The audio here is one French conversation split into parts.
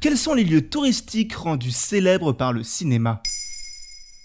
Quels sont les lieux touristiques rendus célèbres par le cinéma?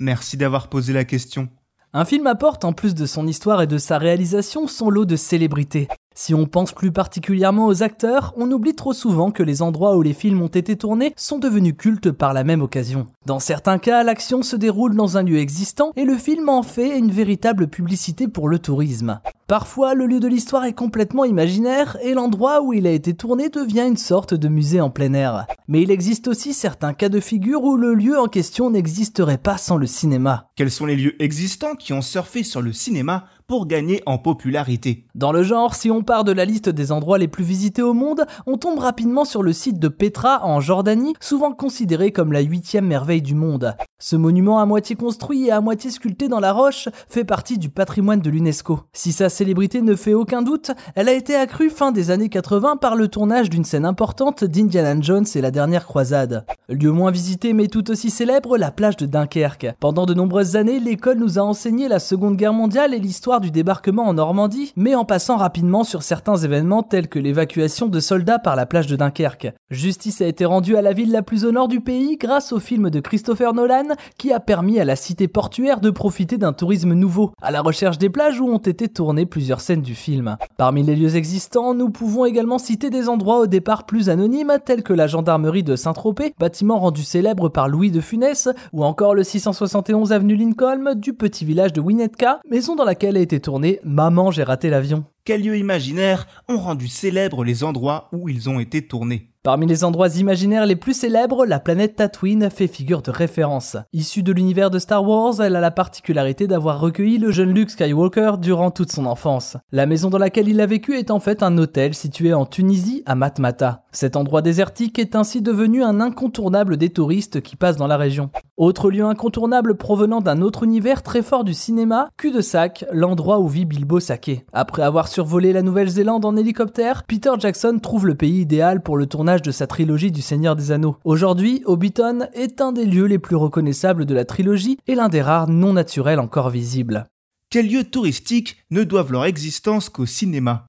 Merci d'avoir posé la question. Un film apporte, en plus de son histoire et de sa réalisation, son lot de célébrités. Si on pense plus particulièrement aux acteurs, on oublie trop souvent que les endroits où les films ont été tournés sont devenus cultes par la même occasion. Dans certains cas, l'action se déroule dans un lieu existant et le film en fait une véritable publicité pour le tourisme. Parfois, le lieu de l'histoire est complètement imaginaire et l'endroit où il a été tourné devient une sorte de musée en plein air. Mais il existe aussi certains cas de figure où le lieu en question n'existerait pas sans le cinéma. Quels sont les lieux existants qui ont surfé sur le cinéma pour gagner en popularité? Dans le genre, si on part de la liste des endroits les plus visités au monde, on tombe rapidement sur le site de Petra en Jordanie, souvent considéré comme la huitième merveille du monde. Ce monument à moitié construit et à moitié sculpté dans la roche fait partie du patrimoine de l'UNESCO. Si sa célébrité ne fait aucun doute, elle a été accrue fin des années 80 par le tournage d'une scène importante d'Indiana Jones et la dernière croisade. Lieu moins visité mais tout aussi célèbre, la plage de Dunkerque. Pendant de nombreuses années, l'école nous a enseigné la Seconde Guerre mondiale et l'histoire du débarquement en Normandie, mais en passant rapidement sur certains événements tels que l'évacuation de soldats par la plage de Dunkerque. Justice a été rendue à la ville la plus au nord du pays grâce au film de Christopher Nolan qui a permis à la cité portuaire de profiter d'un tourisme nouveau, à la recherche des plages où ont été tournées plusieurs scènes du film. Parmi les lieux existants, nous pouvons également citer des endroits au départ plus anonymes tels que la gendarmerie de Saint-Tropez, rendu célèbre par Louis de Funès, ou encore le 671 avenue Lincoln du petit village de Winnetka, maison dans laquelle a été tourné Maman j'ai raté l'avion. Quels lieux imaginaires ont rendu célèbres les endroits où ils ont été tournés Parmi les endroits imaginaires les plus célèbres, la planète Tatooine fait figure de référence. Issue de l'univers de Star Wars, elle a la particularité d'avoir recueilli le jeune Luke Skywalker durant toute son enfance. La maison dans laquelle il a vécu est en fait un hôtel situé en Tunisie, à Matmata. Cet endroit désertique est ainsi devenu un incontournable des touristes qui passent dans la région. Autre lieu incontournable provenant d'un autre univers très fort du cinéma, cul-de-sac, l'endroit où vit Bilbo Sake. Après avoir survolé la Nouvelle-Zélande en hélicoptère, Peter Jackson trouve le pays idéal pour le tournage de sa trilogie du Seigneur des Anneaux. Aujourd'hui, Hobbiton est un des lieux les plus reconnaissables de la trilogie et l'un des rares non naturels encore visibles. Quels lieux touristiques ne doivent leur existence qu'au cinéma?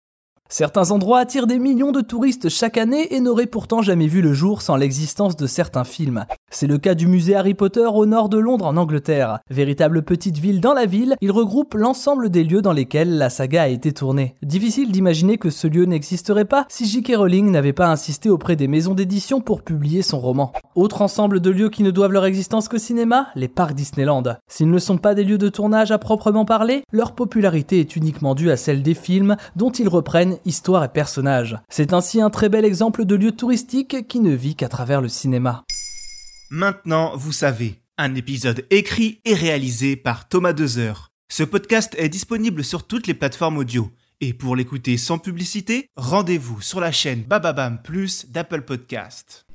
Certains endroits attirent des millions de touristes chaque année et n'auraient pourtant jamais vu le jour sans l'existence de certains films. C'est le cas du musée Harry Potter au nord de Londres en Angleterre. Véritable petite ville dans la ville, il regroupe l'ensemble des lieux dans lesquels la saga a été tournée. Difficile d'imaginer que ce lieu n'existerait pas si J.K. Rowling n'avait pas insisté auprès des maisons d'édition pour publier son roman. Autre ensemble de lieux qui ne doivent leur existence qu'au cinéma, les parcs Disneyland. S'ils ne sont pas des lieux de tournage à proprement parler, leur popularité est uniquement due à celle des films dont ils reprennent histoire et personnages. C'est ainsi un très bel exemple de lieu touristique qui ne vit qu'à travers le cinéma. Maintenant, vous savez, un épisode écrit et réalisé par Thomas Dezer. Ce podcast est disponible sur toutes les plateformes audio. Et pour l'écouter sans publicité, rendez-vous sur la chaîne Bababam Plus d'Apple Podcast.